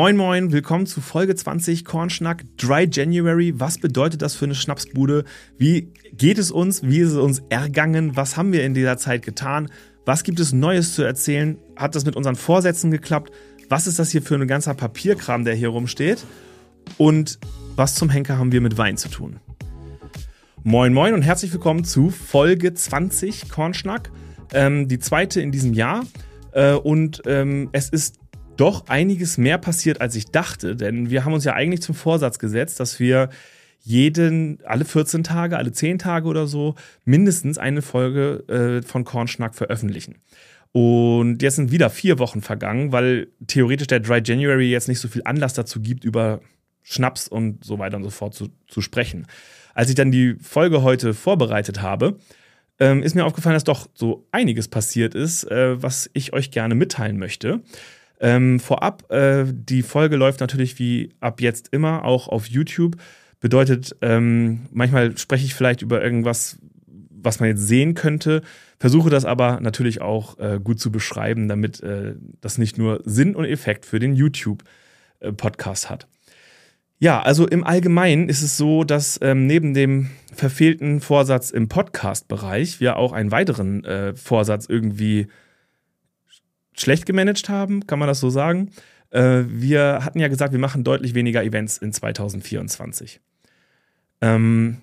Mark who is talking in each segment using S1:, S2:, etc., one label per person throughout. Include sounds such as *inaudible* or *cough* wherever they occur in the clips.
S1: Moin Moin, willkommen zu Folge 20 Kornschnack Dry January. Was bedeutet das für eine Schnapsbude? Wie geht es uns? Wie ist es uns ergangen? Was haben wir in dieser Zeit getan? Was gibt es Neues zu erzählen? Hat das mit unseren Vorsätzen geklappt? Was ist das hier für ein ganzer Papierkram, der hier rumsteht? Und was zum Henker haben wir mit Wein zu tun? Moin Moin und herzlich willkommen zu Folge 20 Kornschnack. Ähm, die zweite in diesem Jahr. Äh, und ähm, es ist doch einiges mehr passiert, als ich dachte. Denn wir haben uns ja eigentlich zum Vorsatz gesetzt, dass wir jeden, alle 14 Tage, alle 10 Tage oder so, mindestens eine Folge äh, von Kornschnack veröffentlichen. Und jetzt sind wieder vier Wochen vergangen, weil theoretisch der Dry January jetzt nicht so viel Anlass dazu gibt, über Schnaps und so weiter und so fort zu, zu sprechen. Als ich dann die Folge heute vorbereitet habe, ähm, ist mir aufgefallen, dass doch so einiges passiert ist, äh, was ich euch gerne mitteilen möchte. Ähm, vorab, äh, die Folge läuft natürlich wie ab jetzt immer auch auf YouTube. Bedeutet, ähm, manchmal spreche ich vielleicht über irgendwas, was man jetzt sehen könnte, versuche das aber natürlich auch äh, gut zu beschreiben, damit äh, das nicht nur Sinn und Effekt für den YouTube-Podcast äh, hat. Ja, also im Allgemeinen ist es so, dass ähm, neben dem verfehlten Vorsatz im Podcast-Bereich wir auch einen weiteren äh, Vorsatz irgendwie schlecht gemanagt haben, kann man das so sagen. Äh, wir hatten ja gesagt, wir machen deutlich weniger Events in 2024. Ähm,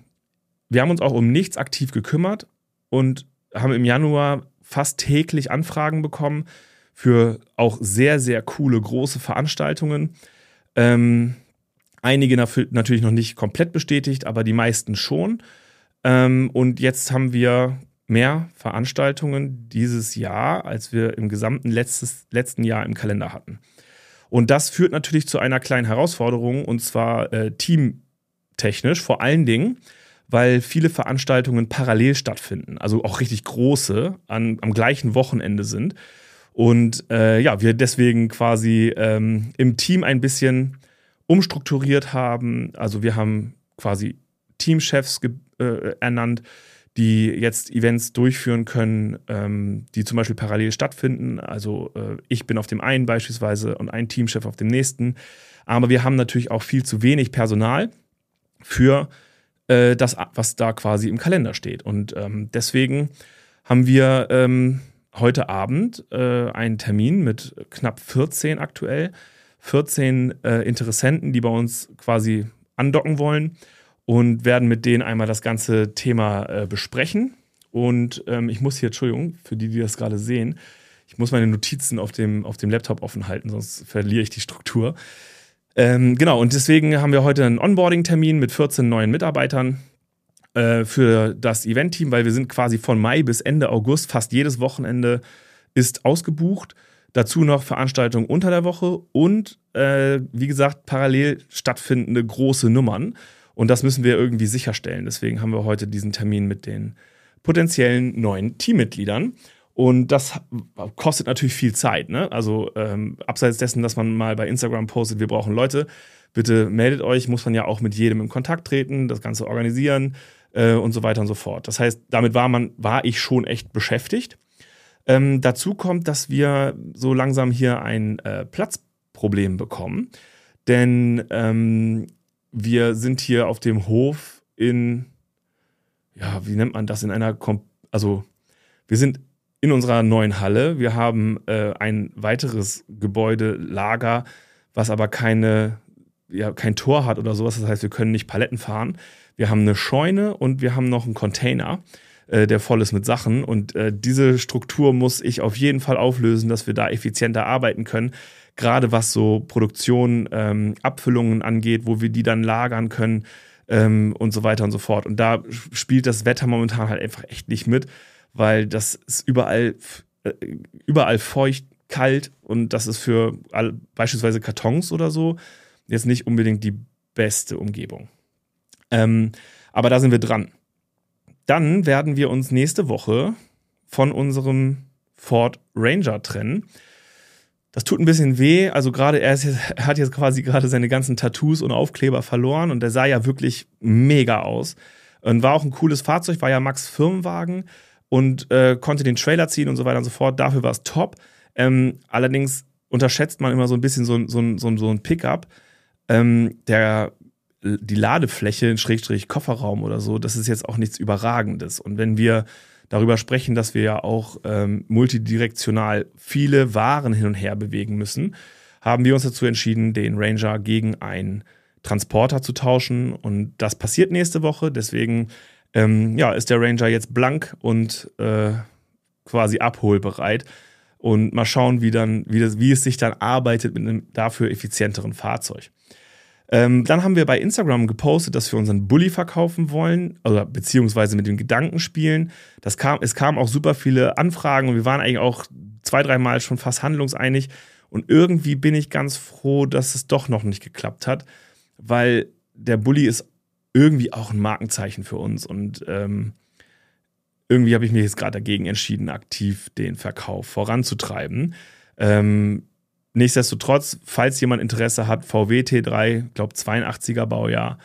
S1: wir haben uns auch um nichts aktiv gekümmert und haben im Januar fast täglich Anfragen bekommen für auch sehr, sehr coole große Veranstaltungen. Ähm, einige natürlich noch nicht komplett bestätigt, aber die meisten schon. Ähm, und jetzt haben wir mehr Veranstaltungen dieses Jahr, als wir im gesamten letztes, letzten Jahr im Kalender hatten. Und das führt natürlich zu einer kleinen Herausforderung, und zwar äh, teamtechnisch vor allen Dingen, weil viele Veranstaltungen parallel stattfinden, also auch richtig große, an, am gleichen Wochenende sind. Und äh, ja, wir deswegen quasi ähm, im Team ein bisschen umstrukturiert haben. Also wir haben quasi Teamchefs äh, ernannt, die jetzt Events durchführen können, ähm, die zum Beispiel parallel stattfinden. Also äh, ich bin auf dem einen beispielsweise und ein Teamchef auf dem nächsten. Aber wir haben natürlich auch viel zu wenig Personal für äh, das, was da quasi im Kalender steht. Und ähm, deswegen haben wir ähm, heute Abend äh, einen Termin mit knapp 14 aktuell, 14 äh, Interessenten, die bei uns quasi andocken wollen und werden mit denen einmal das ganze Thema äh, besprechen. Und ähm, ich muss hier, Entschuldigung, für die, die das gerade sehen, ich muss meine Notizen auf dem, auf dem Laptop offen halten, sonst verliere ich die Struktur. Ähm, genau, und deswegen haben wir heute einen Onboarding-Termin mit 14 neuen Mitarbeitern äh, für das Event-Team, weil wir sind quasi von Mai bis Ende August, fast jedes Wochenende ist ausgebucht. Dazu noch Veranstaltungen unter der Woche und, äh, wie gesagt, parallel stattfindende große Nummern. Und das müssen wir irgendwie sicherstellen. Deswegen haben wir heute diesen Termin mit den potenziellen neuen Teammitgliedern. Und das kostet natürlich viel Zeit. Ne? Also ähm, abseits dessen, dass man mal bei Instagram postet, wir brauchen Leute, bitte meldet euch, muss man ja auch mit jedem in Kontakt treten, das Ganze organisieren äh, und so weiter und so fort. Das heißt, damit war man, war ich schon echt beschäftigt. Ähm, dazu kommt, dass wir so langsam hier ein äh, Platzproblem bekommen. Denn ähm, wir sind hier auf dem Hof in, ja, wie nennt man das, in einer, also wir sind in unserer neuen Halle. Wir haben äh, ein weiteres Gebäudelager, was aber keine, ja, kein Tor hat oder sowas. Das heißt, wir können nicht Paletten fahren. Wir haben eine Scheune und wir haben noch einen Container, äh, der voll ist mit Sachen. Und äh, diese Struktur muss ich auf jeden Fall auflösen, dass wir da effizienter arbeiten können gerade was so Produktion, ähm, Abfüllungen angeht, wo wir die dann lagern können ähm, und so weiter und so fort. Und da spielt das Wetter momentan halt einfach echt nicht mit, weil das ist überall, äh, überall feucht, kalt und das ist für all, beispielsweise Kartons oder so jetzt nicht unbedingt die beste Umgebung. Ähm, aber da sind wir dran. Dann werden wir uns nächste Woche von unserem Ford Ranger trennen. Das tut ein bisschen weh. Also gerade er, jetzt, *laughs* er hat jetzt quasi gerade seine ganzen Tattoos und Aufkleber verloren und der sah ja wirklich mega aus. Und war auch ein cooles Fahrzeug, war ja Max Firmenwagen und äh, konnte den Trailer ziehen und so weiter und so fort. Dafür war es top. Ähm, allerdings unterschätzt man immer so ein bisschen so, so, so, so ein Pickup. Ähm, der, die Ladefläche Schrägstrich Kofferraum oder so, das ist jetzt auch nichts Überragendes. Und wenn wir darüber sprechen, dass wir ja auch ähm, multidirektional viele Waren hin und her bewegen müssen, haben wir uns dazu entschieden, den Ranger gegen einen Transporter zu tauschen. Und das passiert nächste Woche. Deswegen ähm, ja, ist der Ranger jetzt blank und äh, quasi abholbereit. Und mal schauen, wie, dann, wie, das, wie es sich dann arbeitet mit einem dafür effizienteren Fahrzeug. Ähm, dann haben wir bei Instagram gepostet, dass wir unseren Bulli verkaufen wollen, oder beziehungsweise mit dem Gedanken spielen. Das kam, es kamen auch super viele Anfragen und wir waren eigentlich auch zwei, dreimal schon fast handlungseinig. Und irgendwie bin ich ganz froh, dass es doch noch nicht geklappt hat, weil der Bulli ist irgendwie auch ein Markenzeichen für uns. Und ähm, irgendwie habe ich mich jetzt gerade dagegen entschieden, aktiv den Verkauf voranzutreiben. Ähm, Nichtsdestotrotz, falls jemand Interesse hat, VW T3, glaube 82er Baujahr,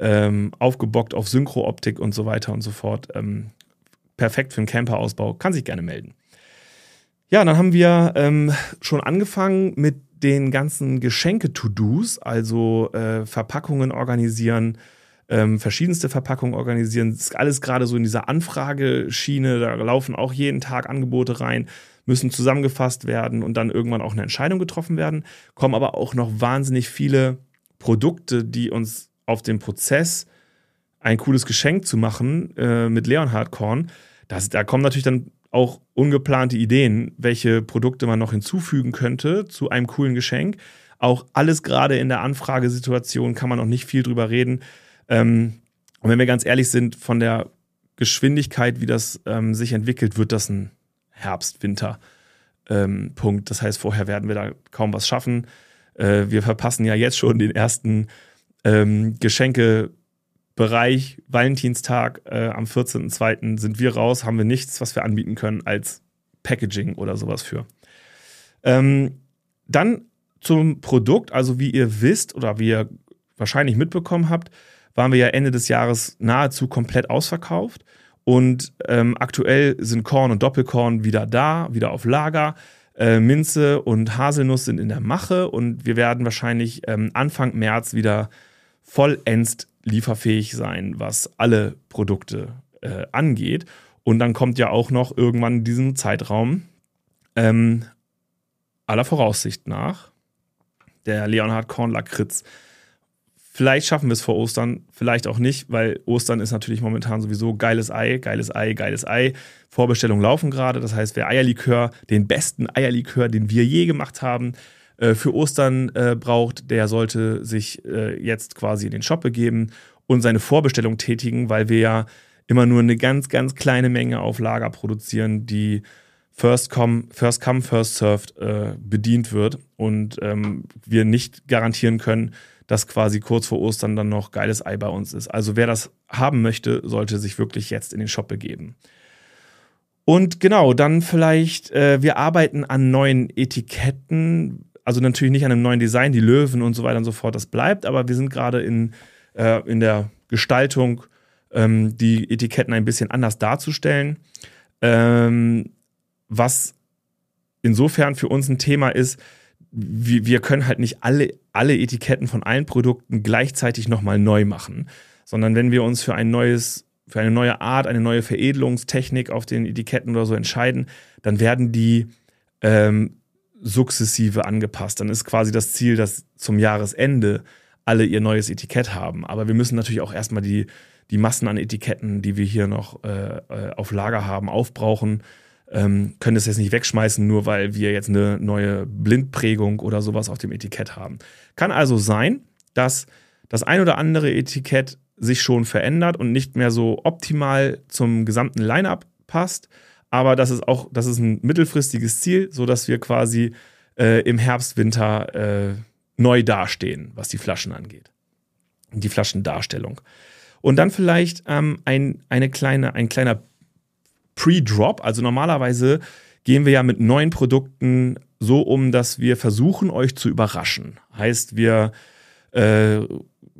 S1: ähm, aufgebockt auf Synchro-Optik und so weiter und so fort. Ähm, perfekt für einen Camperausbau, kann sich gerne melden. Ja, dann haben wir ähm, schon angefangen mit den ganzen Geschenke-To-Dos, also äh, Verpackungen organisieren, ähm, verschiedenste Verpackungen organisieren. Das ist alles gerade so in dieser Anfrageschiene, da laufen auch jeden Tag Angebote rein müssen zusammengefasst werden und dann irgendwann auch eine Entscheidung getroffen werden. Kommen aber auch noch wahnsinnig viele Produkte, die uns auf dem Prozess ein cooles Geschenk zu machen äh, mit Leonhard Korn. Das, da kommen natürlich dann auch ungeplante Ideen, welche Produkte man noch hinzufügen könnte zu einem coolen Geschenk. Auch alles gerade in der Anfragesituation kann man noch nicht viel drüber reden. Ähm, und wenn wir ganz ehrlich sind, von der Geschwindigkeit, wie das ähm, sich entwickelt, wird das ein Herbst, Winter ähm, Punkt. Das heißt, vorher werden wir da kaum was schaffen. Äh, wir verpassen ja jetzt schon den ersten ähm, Geschenkebereich. Valentinstag äh, am 14.02. sind wir raus, haben wir nichts, was wir anbieten können als Packaging oder sowas für. Ähm, dann zum Produkt, also wie ihr wisst oder wie ihr wahrscheinlich mitbekommen habt, waren wir ja Ende des Jahres nahezu komplett ausverkauft. Und ähm, aktuell sind Korn und Doppelkorn wieder da, wieder auf Lager. Äh, Minze und Haselnuss sind in der Mache und wir werden wahrscheinlich ähm, Anfang März wieder vollends lieferfähig sein, was alle Produkte äh, angeht. Und dann kommt ja auch noch irgendwann in diesem Zeitraum ähm, aller Voraussicht nach der Leonhard Korn Lakritz Vielleicht schaffen wir es vor Ostern, vielleicht auch nicht, weil Ostern ist natürlich momentan sowieso geiles Ei, geiles Ei, geiles Ei. Vorbestellungen laufen gerade. Das heißt, wer Eierlikör, den besten Eierlikör, den wir je gemacht haben, äh, für Ostern äh, braucht, der sollte sich äh, jetzt quasi in den Shop begeben und seine Vorbestellung tätigen, weil wir ja immer nur eine ganz, ganz kleine Menge auf Lager produzieren, die First Come, First, come, first Served bedient wird und ähm, wir nicht garantieren können, dass quasi kurz vor Ostern dann noch geiles Ei bei uns ist. Also wer das haben möchte, sollte sich wirklich jetzt in den Shop begeben. Und genau, dann vielleicht, äh, wir arbeiten an neuen Etiketten, also natürlich nicht an einem neuen Design, die Löwen und so weiter und so fort, das bleibt, aber wir sind gerade in, äh, in der Gestaltung, ähm, die Etiketten ein bisschen anders darzustellen. Ähm, was insofern für uns ein Thema ist, wir, wir können halt nicht alle, alle Etiketten von allen Produkten gleichzeitig nochmal neu machen, sondern wenn wir uns für ein neues, für eine neue Art, eine neue Veredelungstechnik auf den Etiketten oder so entscheiden, dann werden die ähm, sukzessive angepasst. Dann ist quasi das Ziel, dass zum Jahresende alle ihr neues Etikett haben. Aber wir müssen natürlich auch erstmal die, die Massen an Etiketten, die wir hier noch äh, äh auf Lager haben, aufbrauchen ähm, können das jetzt nicht wegschmeißen, nur weil wir jetzt eine neue Blindprägung oder sowas auf dem Etikett haben. Kann also sein, dass das ein oder andere Etikett sich schon verändert und nicht mehr so optimal zum gesamten Line-up passt. Aber das ist auch, das ist ein mittelfristiges Ziel, sodass wir quasi äh, im Herbst, Winter äh, neu dastehen, was die Flaschen angeht. Die Flaschendarstellung. Und dann vielleicht ähm, ein, eine kleine, ein kleiner Pre-Drop. Also normalerweise gehen wir ja mit neuen Produkten so um, dass wir versuchen, euch zu überraschen. Heißt, wir äh,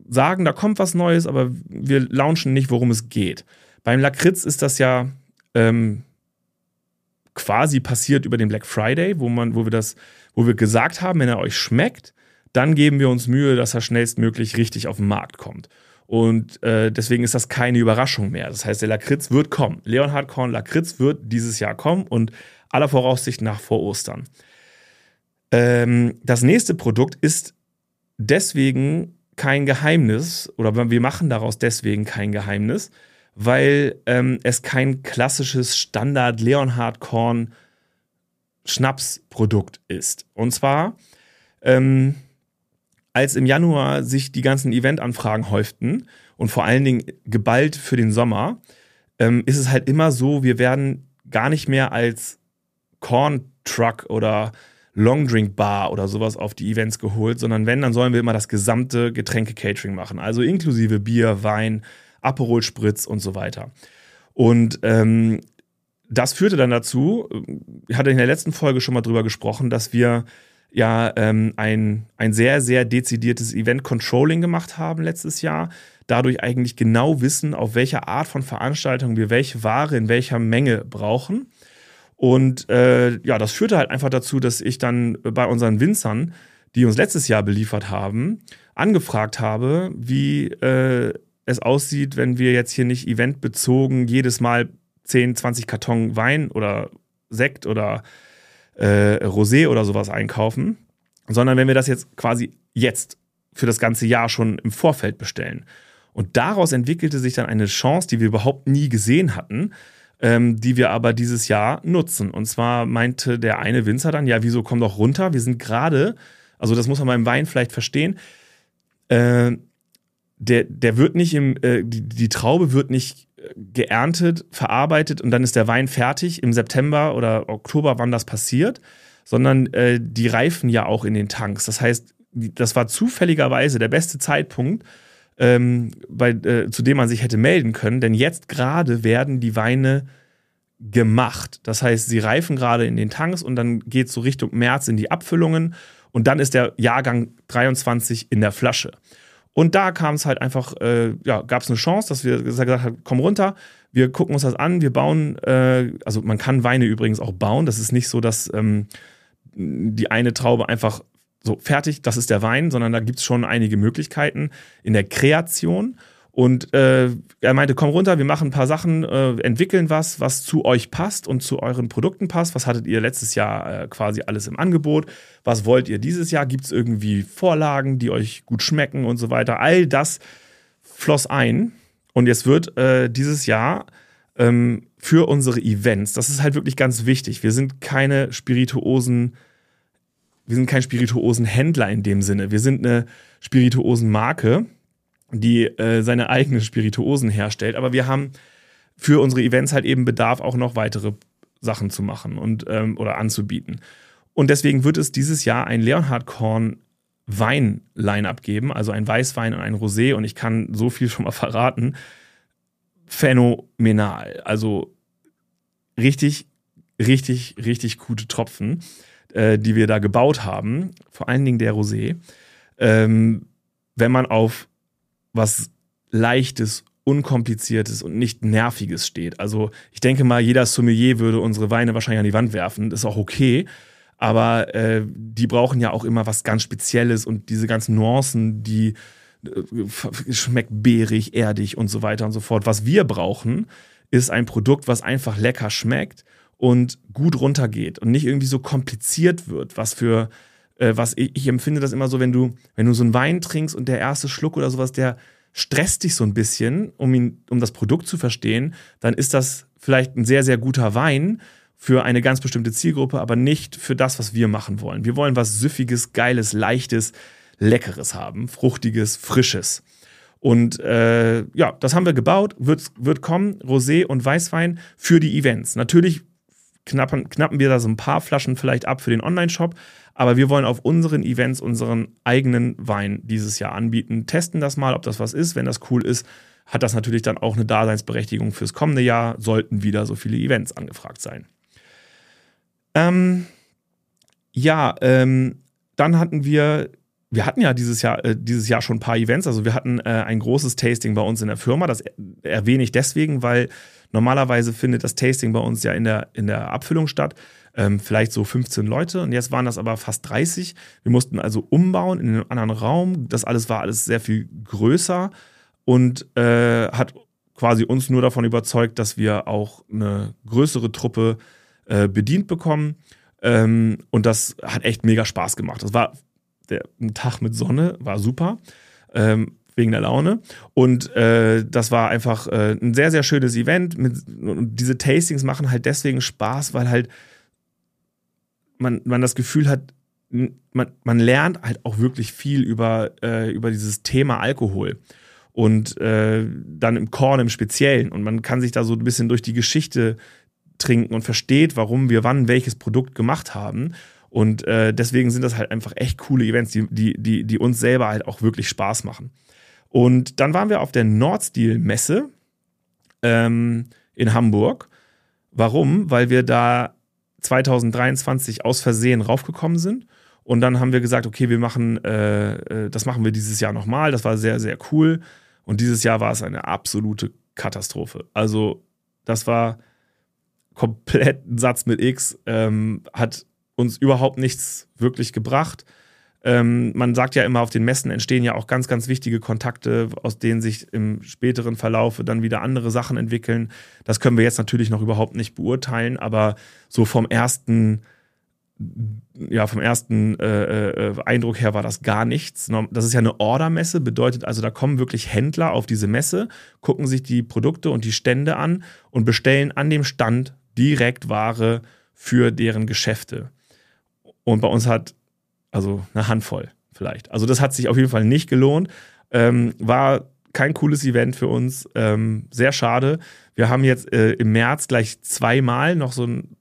S1: sagen, da kommt was Neues, aber wir launchen nicht, worum es geht. Beim Lakritz ist das ja ähm, quasi passiert über den Black Friday, wo man, wo wir das, wo wir gesagt haben, wenn er euch schmeckt, dann geben wir uns Mühe, dass er schnellstmöglich richtig auf den Markt kommt. Und äh, deswegen ist das keine Überraschung mehr. Das heißt, der Lakritz wird kommen. Leonhard Korn Lakritz wird dieses Jahr kommen und aller Voraussicht nach vor Ostern. Ähm, das nächste Produkt ist deswegen kein Geheimnis oder wir machen daraus deswegen kein Geheimnis, weil ähm, es kein klassisches Standard Leonhard Korn Schnapsprodukt ist. Und zwar ähm, als im Januar sich die ganzen Eventanfragen häuften und vor allen Dingen geballt für den Sommer, ähm, ist es halt immer so, wir werden gar nicht mehr als Corn Truck oder Long Drink Bar oder sowas auf die Events geholt, sondern wenn, dann sollen wir immer das gesamte Getränke-Catering machen. Also inklusive Bier, Wein, Aperol Spritz und so weiter. Und ähm, das führte dann dazu, ich hatte in der letzten Folge schon mal drüber gesprochen, dass wir ja ähm, ein, ein sehr, sehr dezidiertes Event-Controlling gemacht haben letztes Jahr. Dadurch eigentlich genau wissen, auf welcher Art von Veranstaltung wir welche Ware in welcher Menge brauchen. Und äh, ja, das führte halt einfach dazu, dass ich dann bei unseren Winzern, die uns letztes Jahr beliefert haben, angefragt habe, wie äh, es aussieht, wenn wir jetzt hier nicht eventbezogen jedes Mal 10, 20 Karton Wein oder Sekt oder äh, Rosé oder sowas einkaufen, sondern wenn wir das jetzt quasi jetzt für das ganze Jahr schon im Vorfeld bestellen. Und daraus entwickelte sich dann eine Chance, die wir überhaupt nie gesehen hatten, ähm, die wir aber dieses Jahr nutzen. Und zwar meinte der eine Winzer dann, ja, wieso komm doch runter? Wir sind gerade, also das muss man beim Wein vielleicht verstehen, äh, der, der wird nicht im, äh, die, die Traube wird nicht geerntet, verarbeitet und dann ist der Wein fertig im September oder Oktober, wann das passiert, sondern äh, die reifen ja auch in den Tanks. Das heißt, das war zufälligerweise der beste Zeitpunkt, ähm, bei, äh, zu dem man sich hätte melden können, denn jetzt gerade werden die Weine gemacht. Das heißt, sie reifen gerade in den Tanks und dann geht es so Richtung März in die Abfüllungen und dann ist der Jahrgang 23 in der Flasche. Und da kam es halt einfach, äh, ja, gab es eine Chance, dass wir gesagt haben, komm runter, wir gucken uns das an, wir bauen, äh, also man kann Weine übrigens auch bauen. Das ist nicht so, dass ähm, die eine Traube einfach so fertig, das ist der Wein, sondern da gibt es schon einige Möglichkeiten in der Kreation. Und äh, er meinte, komm runter, wir machen ein paar Sachen, äh, entwickeln was, was zu euch passt und zu euren Produkten passt. Was hattet ihr letztes Jahr äh, quasi alles im Angebot? Was wollt ihr dieses Jahr? Gibt es irgendwie Vorlagen, die euch gut schmecken und so weiter? All das floss ein. Und jetzt wird äh, dieses Jahr ähm, für unsere Events, das ist halt wirklich ganz wichtig. Wir sind keine Spirituosen, wir sind kein Spirituosenhändler in dem Sinne. Wir sind eine Spirituosenmarke die äh, seine eigenen Spirituosen herstellt. Aber wir haben für unsere Events halt eben Bedarf, auch noch weitere Sachen zu machen und ähm, oder anzubieten. Und deswegen wird es dieses Jahr ein Leonhard Korn Wein-Line-Up geben, also ein Weißwein und ein Rosé. Und ich kann so viel schon mal verraten. Phänomenal. Also richtig, richtig, richtig gute Tropfen, äh, die wir da gebaut haben. Vor allen Dingen der Rosé. Ähm, wenn man auf was Leichtes, Unkompliziertes und nicht Nerviges steht. Also ich denke mal, jeder Sommelier würde unsere Weine wahrscheinlich an die Wand werfen. Das ist auch okay. Aber äh, die brauchen ja auch immer was ganz Spezielles und diese ganzen Nuancen, die äh, schmeckt beerig, erdig und so weiter und so fort. Was wir brauchen, ist ein Produkt, was einfach lecker schmeckt und gut runtergeht und nicht irgendwie so kompliziert wird, was für äh, was ich, ich, empfinde das immer so, wenn du, wenn du so einen Wein trinkst und der erste Schluck oder sowas, der stresst dich so ein bisschen, um ihn, um das Produkt zu verstehen, dann ist das vielleicht ein sehr, sehr guter Wein für eine ganz bestimmte Zielgruppe, aber nicht für das, was wir machen wollen. Wir wollen was Süffiges, Geiles, Leichtes, Leckeres haben, Fruchtiges, Frisches. Und äh, ja, das haben wir gebaut, wird, wird kommen, Rosé und Weißwein für die Events. Natürlich knappen, knappen wir da so ein paar Flaschen vielleicht ab für den Online-Shop, aber wir wollen auf unseren Events unseren eigenen Wein dieses Jahr anbieten. Testen das mal, ob das was ist. Wenn das cool ist, hat das natürlich dann auch eine Daseinsberechtigung fürs kommende Jahr, sollten wieder so viele Events angefragt sein. Ähm, ja, ähm, dann hatten wir, wir hatten ja dieses Jahr, äh, dieses Jahr schon ein paar Events. Also wir hatten äh, ein großes Tasting bei uns in der Firma. Das erwähne ich deswegen, weil Normalerweise findet das Tasting bei uns ja in der, in der Abfüllung statt. Ähm, vielleicht so 15 Leute und jetzt waren das aber fast 30. Wir mussten also umbauen in einen anderen Raum. Das alles war alles sehr viel größer und äh, hat quasi uns nur davon überzeugt, dass wir auch eine größere Truppe äh, bedient bekommen. Ähm, und das hat echt mega Spaß gemacht. Das war der, ein Tag mit Sonne, war super. Ähm, wegen der Laune. Und äh, das war einfach äh, ein sehr, sehr schönes Event. Mit, und diese Tastings machen halt deswegen Spaß, weil halt man, man das Gefühl hat, man, man lernt halt auch wirklich viel über, äh, über dieses Thema Alkohol. Und äh, dann im Korn im Speziellen. Und man kann sich da so ein bisschen durch die Geschichte trinken und versteht, warum wir wann welches Produkt gemacht haben. Und äh, deswegen sind das halt einfach echt coole Events, die, die, die, die uns selber halt auch wirklich Spaß machen. Und dann waren wir auf der Nordstil-Messe ähm, in Hamburg. Warum? Weil wir da 2023 aus Versehen raufgekommen sind. Und dann haben wir gesagt, okay, wir machen, äh, äh, das machen wir dieses Jahr nochmal. Das war sehr, sehr cool. Und dieses Jahr war es eine absolute Katastrophe. Also, das war komplett ein Satz mit X, ähm, hat uns überhaupt nichts wirklich gebracht. Ähm, man sagt ja immer, auf den Messen entstehen ja auch ganz, ganz wichtige Kontakte, aus denen sich im späteren Verlauf dann wieder andere Sachen entwickeln. Das können wir jetzt natürlich noch überhaupt nicht beurteilen, aber so vom ersten, ja, vom ersten äh, äh, Eindruck her war das gar nichts. Das ist ja eine Ordermesse, bedeutet also, da kommen wirklich Händler auf diese Messe, gucken sich die Produkte und die Stände an und bestellen an dem Stand direkt Ware für deren Geschäfte. Und bei uns hat also eine Handvoll vielleicht. Also das hat sich auf jeden Fall nicht gelohnt. Ähm, war kein cooles Event für uns. Ähm, sehr schade. Wir haben jetzt äh, im März gleich zweimal noch so ein,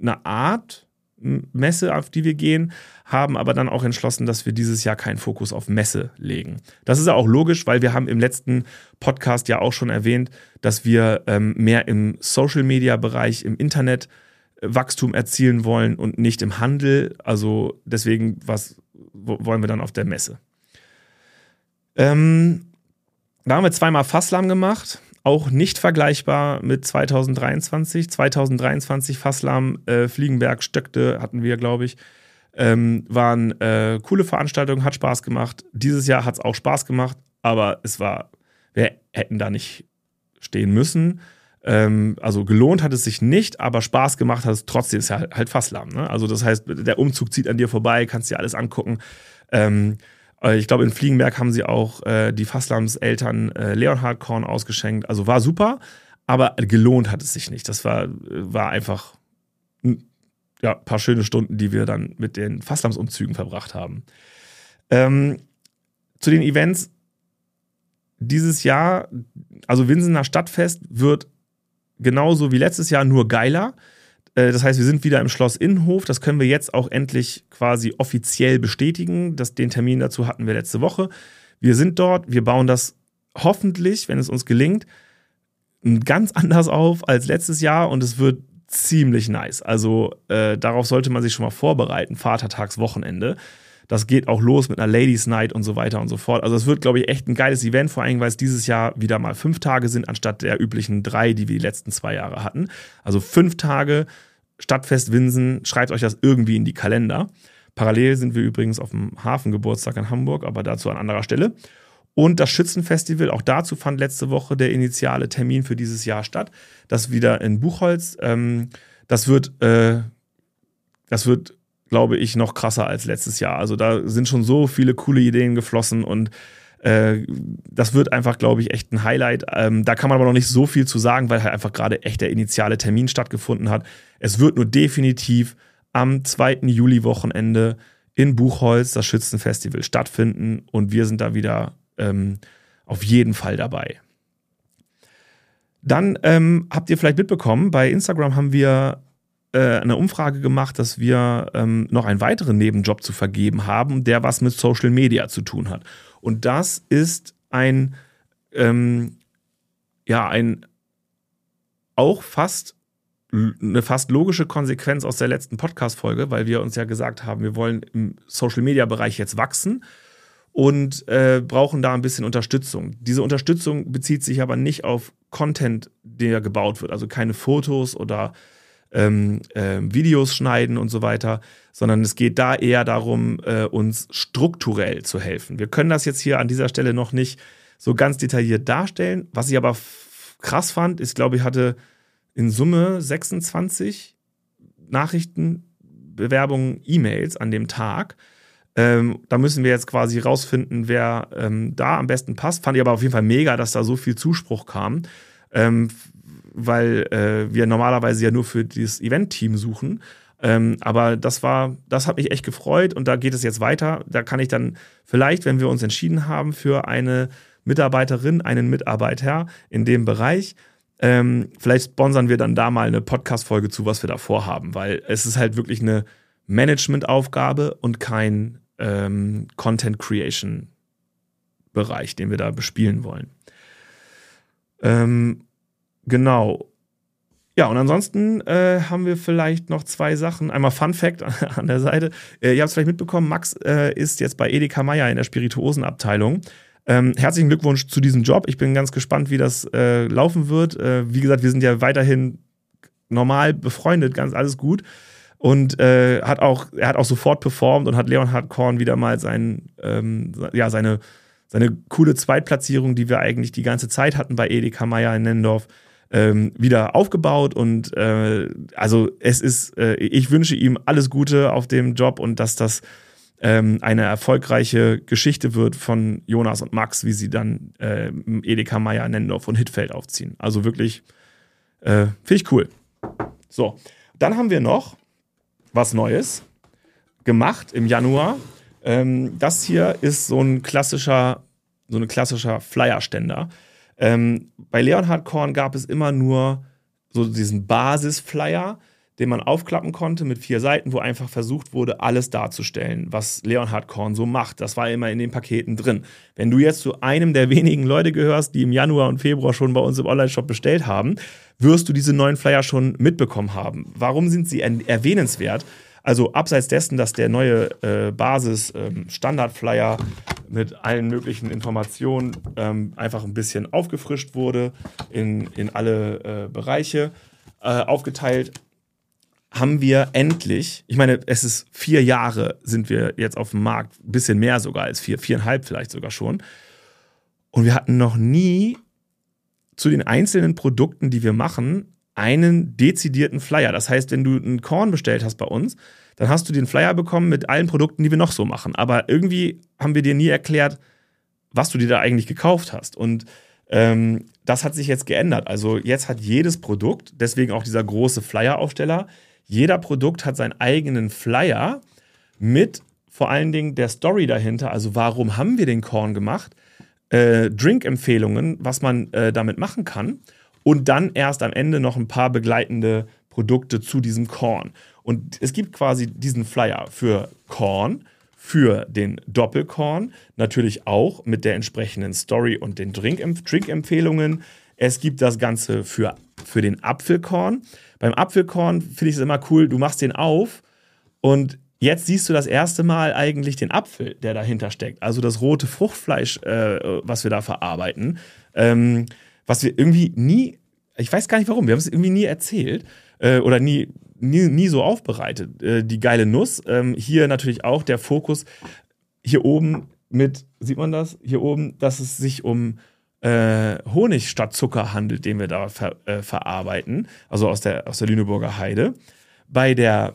S1: eine Art Messe, auf die wir gehen, haben aber dann auch entschlossen, dass wir dieses Jahr keinen Fokus auf Messe legen. Das ist ja auch logisch, weil wir haben im letzten Podcast ja auch schon erwähnt, dass wir ähm, mehr im Social-Media-Bereich, im Internet Wachstum erzielen wollen und nicht im Handel. Also deswegen, was wollen wir dann auf der Messe? Ähm, da haben wir zweimal Fasslam gemacht, auch nicht vergleichbar mit 2023. 2023 Fasslam, äh, Fliegenberg, Stöckte hatten wir, glaube ich. Ähm, waren äh, coole Veranstaltungen, hat Spaß gemacht. Dieses Jahr hat es auch Spaß gemacht, aber es war, wir hätten da nicht stehen müssen. Ähm, also gelohnt hat es sich nicht, aber Spaß gemacht hat es trotzdem. Ist ja halt, halt Fasslamm. Ne? Also das heißt, der Umzug zieht an dir vorbei, kannst dir alles angucken. Ähm, äh, ich glaube, in Fliegenberg haben sie auch äh, die Fasslams Eltern äh, Leonhard Korn ausgeschenkt. Also war super, aber gelohnt hat es sich nicht. Das war, war einfach ja, ein paar schöne Stunden, die wir dann mit den Fasslams-Umzügen verbracht haben. Ähm, zu den Events dieses Jahr, also Winsener Stadtfest wird genauso wie letztes Jahr, nur geiler. Äh, das heißt, wir sind wieder im Schloss Innenhof. Das können wir jetzt auch endlich quasi offiziell bestätigen. Das, den Termin dazu hatten wir letzte Woche. Wir sind dort. Wir bauen das hoffentlich, wenn es uns gelingt, ganz *laughs* anders auf als letztes Jahr und es wird ziemlich nice. Also äh, darauf sollte man sich schon mal vorbereiten. Vatertagswochenende. Das geht auch los mit einer Ladies Night und so weiter und so fort. Also es wird, glaube ich, echt ein geiles Event, vor allem, weil es dieses Jahr wieder mal fünf Tage sind, anstatt der üblichen drei, die wir die letzten zwei Jahre hatten. Also fünf Tage Stadtfest Winsen, schreibt euch das irgendwie in die Kalender. Parallel sind wir übrigens auf dem Hafengeburtstag in Hamburg, aber dazu an anderer Stelle. Und das Schützenfestival, auch dazu fand letzte Woche der initiale Termin für dieses Jahr statt. Das wieder in Buchholz. Ähm, das wird, äh, das wird glaube ich, noch krasser als letztes Jahr. Also da sind schon so viele coole Ideen geflossen und äh, das wird einfach, glaube ich, echt ein Highlight. Ähm, da kann man aber noch nicht so viel zu sagen, weil halt einfach gerade echt der initiale Termin stattgefunden hat. Es wird nur definitiv am 2. Juli-Wochenende in Buchholz das Schützenfestival stattfinden und wir sind da wieder ähm, auf jeden Fall dabei. Dann ähm, habt ihr vielleicht mitbekommen, bei Instagram haben wir eine Umfrage gemacht, dass wir ähm, noch einen weiteren Nebenjob zu vergeben haben, der was mit Social Media zu tun hat. Und das ist ein, ähm, ja, ein auch fast eine fast logische Konsequenz aus der letzten Podcast-Folge, weil wir uns ja gesagt haben, wir wollen im Social-Media-Bereich jetzt wachsen und äh, brauchen da ein bisschen Unterstützung. Diese Unterstützung bezieht sich aber nicht auf Content, der gebaut wird. Also keine Fotos oder ähm, äh, Videos schneiden und so weiter, sondern es geht da eher darum, äh, uns strukturell zu helfen. Wir können das jetzt hier an dieser Stelle noch nicht so ganz detailliert darstellen. Was ich aber krass fand, ist, glaube ich, hatte in Summe 26 Nachrichten, Bewerbungen, E-Mails an dem Tag. Ähm, da müssen wir jetzt quasi rausfinden, wer ähm, da am besten passt. Fand ich aber auf jeden Fall mega, dass da so viel Zuspruch kam, ähm, weil äh, wir normalerweise ja nur für dieses Event-Team suchen. Ähm, aber das war, das hat mich echt gefreut und da geht es jetzt weiter. Da kann ich dann vielleicht, wenn wir uns entschieden haben für eine Mitarbeiterin, einen Mitarbeiter in dem Bereich, ähm, vielleicht sponsern wir dann da mal eine Podcast-Folge zu, was wir da vorhaben, weil es ist halt wirklich eine Management-Aufgabe und kein ähm, Content Creation Bereich, den wir da bespielen wollen. Ähm, genau. Ja, und ansonsten äh, haben wir vielleicht noch zwei Sachen. Einmal Fun Fact an *laughs* der Seite. Äh, ihr habt es vielleicht mitbekommen, Max äh, ist jetzt bei Edeka Meier in der Spirituosenabteilung. Ähm, herzlichen Glückwunsch zu diesem Job. Ich bin ganz gespannt, wie das äh, laufen wird. Äh, wie gesagt, wir sind ja weiterhin normal befreundet, ganz alles gut und äh, hat auch, er hat auch sofort performt und hat Leonhard Korn wieder mal sein, ähm, ja, seine, seine coole Zweitplatzierung, die wir eigentlich die ganze Zeit hatten bei Edeka Meier in Nendorf, ähm, wieder aufgebaut. Und äh, also es ist, äh, ich wünsche ihm alles Gute auf dem Job und dass das ähm, eine erfolgreiche Geschichte wird von Jonas und Max, wie sie dann äh, Edeka Meier, Nendorf und Hitfeld aufziehen. Also wirklich, äh, finde ich cool. So, dann haben wir noch was Neues gemacht im Januar. Ähm, das hier ist so ein klassischer, so ein klassischer Flyer-Ständer. Ähm, bei Leonhard Korn gab es immer nur so diesen Basis-Flyer, den man aufklappen konnte mit vier Seiten, wo einfach versucht wurde, alles darzustellen, was Leonhard Korn so macht. Das war immer in den Paketen drin. Wenn du jetzt zu einem der wenigen Leute gehörst, die im Januar und Februar schon bei uns im Online-Shop bestellt haben, wirst du diese neuen Flyer schon mitbekommen haben. Warum sind sie erwähnenswert? Also abseits dessen, dass der neue äh, Basis-Standard-Flyer ähm, mit allen möglichen Informationen ähm, einfach ein bisschen aufgefrischt wurde, in, in alle äh, Bereiche äh, aufgeteilt, haben wir endlich, ich meine, es ist vier Jahre sind wir jetzt auf dem Markt, ein bisschen mehr sogar als vier, viereinhalb vielleicht sogar schon. Und wir hatten noch nie zu den einzelnen Produkten, die wir machen, einen dezidierten Flyer. Das heißt, wenn du einen Korn bestellt hast bei uns, dann hast du den Flyer bekommen mit allen Produkten, die wir noch so machen. Aber irgendwie haben wir dir nie erklärt, was du dir da eigentlich gekauft hast. Und ähm, das hat sich jetzt geändert. Also jetzt hat jedes Produkt, deswegen auch dieser große Flyer-Aufsteller, jeder Produkt hat seinen eigenen Flyer mit vor allen Dingen der Story dahinter. Also warum haben wir den Korn gemacht? äh, Drink-Empfehlungen, was man äh, damit machen kann. Und dann erst am Ende noch ein paar begleitende Produkte zu diesem Korn. Und es gibt quasi diesen Flyer für Korn, für den Doppelkorn, natürlich auch mit der entsprechenden Story und den Drink-Empfehlungen. Es gibt das Ganze für, für den Apfelkorn. Beim Apfelkorn finde ich es immer cool, du machst den auf und Jetzt siehst du das erste Mal eigentlich den Apfel, der dahinter steckt. Also das rote Fruchtfleisch, äh, was wir da verarbeiten. Ähm, was wir irgendwie nie, ich weiß gar nicht warum, wir haben es irgendwie nie erzählt äh, oder nie, nie, nie so aufbereitet. Äh, die geile Nuss. Ähm, hier natürlich auch der Fokus. Hier oben mit, sieht man das? Hier oben, dass es sich um äh, Honig statt Zucker handelt, den wir da ver, äh, verarbeiten. Also aus der, aus der Lüneburger Heide. Bei der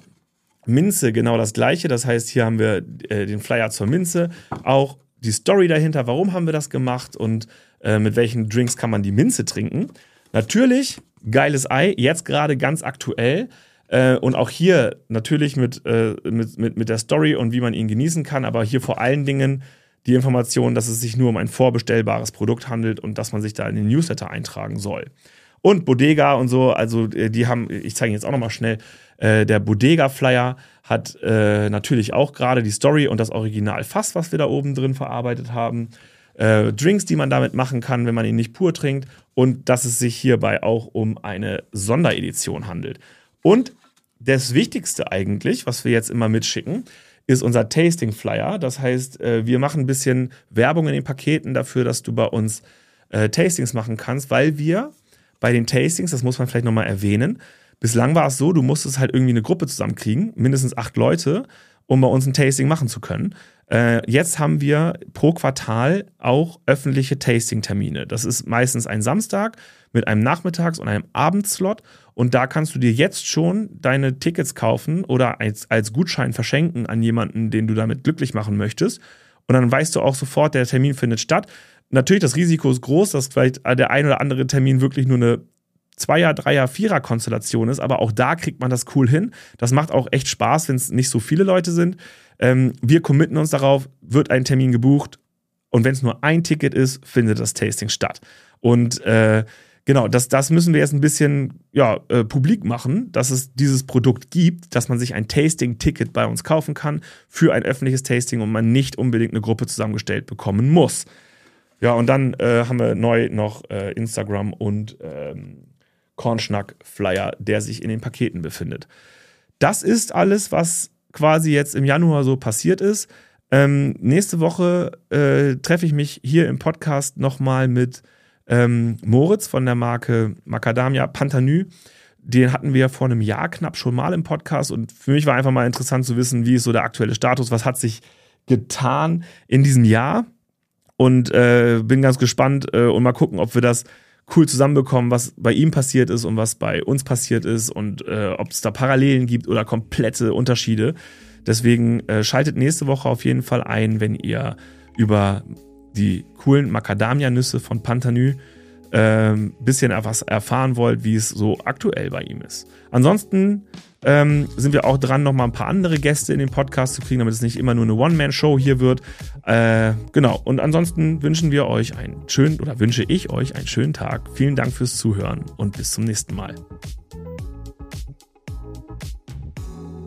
S1: Minze genau das gleiche. Das heißt, hier haben wir äh, den Flyer zur Minze, auch die Story dahinter, warum haben wir das gemacht und äh, mit welchen Drinks kann man die Minze trinken. Natürlich, geiles Ei, jetzt gerade ganz aktuell. Äh, und auch hier natürlich mit, äh, mit, mit, mit der Story und wie man ihn genießen kann, aber hier vor allen Dingen die Information, dass es sich nur um ein vorbestellbares Produkt handelt und dass man sich da in den Newsletter eintragen soll. Und Bodega und so, also äh, die haben, ich zeige jetzt auch nochmal schnell, äh, der Bodega-Flyer hat äh, natürlich auch gerade die Story und das Original Fass, was wir da oben drin verarbeitet haben. Äh, Drinks, die man damit machen kann, wenn man ihn nicht pur trinkt. Und dass es sich hierbei auch um eine Sonderedition handelt. Und das Wichtigste eigentlich, was wir jetzt immer mitschicken, ist unser Tasting Flyer. Das heißt, äh, wir machen ein bisschen Werbung in den Paketen dafür, dass du bei uns äh, Tastings machen kannst, weil wir bei den Tastings, das muss man vielleicht nochmal erwähnen. Bislang war es so, du musstest halt irgendwie eine Gruppe zusammenkriegen, mindestens acht Leute, um bei uns ein Tasting machen zu können. Äh, jetzt haben wir pro Quartal auch öffentliche Tasting-Termine. Das ist meistens ein Samstag mit einem Nachmittags- und einem Abendslot. Und da kannst du dir jetzt schon deine Tickets kaufen oder als, als Gutschein verschenken an jemanden, den du damit glücklich machen möchtest. Und dann weißt du auch sofort, der Termin findet statt. Natürlich, das Risiko ist groß, dass vielleicht der ein oder andere Termin wirklich nur eine Zweier-, Dreier-, Vierer-Konstellation ist, aber auch da kriegt man das cool hin. Das macht auch echt Spaß, wenn es nicht so viele Leute sind. Ähm, wir committen uns darauf, wird ein Termin gebucht und wenn es nur ein Ticket ist, findet das Tasting statt. Und äh, genau, das, das müssen wir jetzt ein bisschen ja, äh, publik machen, dass es dieses Produkt gibt, dass man sich ein Tasting-Ticket bei uns kaufen kann für ein öffentliches Tasting und man nicht unbedingt eine Gruppe zusammengestellt bekommen muss. Ja, und dann äh, haben wir neu noch äh, Instagram und ähm, Kornschnack-Flyer, der sich in den Paketen befindet. Das ist alles, was quasi jetzt im Januar so passiert ist. Ähm, nächste Woche äh, treffe ich mich hier im Podcast nochmal mit ähm, Moritz von der Marke Macadamia Pantanü. Den hatten wir vor einem Jahr knapp schon mal im Podcast und für mich war einfach mal interessant zu wissen, wie ist so der aktuelle Status, was hat sich getan in diesem Jahr und äh, bin ganz gespannt äh, und mal gucken, ob wir das cool zusammenbekommen, was bei ihm passiert ist und was bei uns passiert ist und äh, ob es da Parallelen gibt oder komplette Unterschiede. Deswegen äh, schaltet nächste Woche auf jeden Fall ein, wenn ihr über die coolen Macadamia-Nüsse von Pantanü ähm, bisschen etwas erfahren wollt, wie es so aktuell bei ihm ist. Ansonsten ähm, sind wir auch dran, noch mal ein paar andere Gäste in den Podcast zu kriegen, damit es nicht immer nur eine One-Man-Show hier wird. Äh, genau. Und ansonsten wünschen wir euch einen schönen oder wünsche ich euch einen schönen Tag. Vielen Dank fürs Zuhören und bis zum nächsten Mal.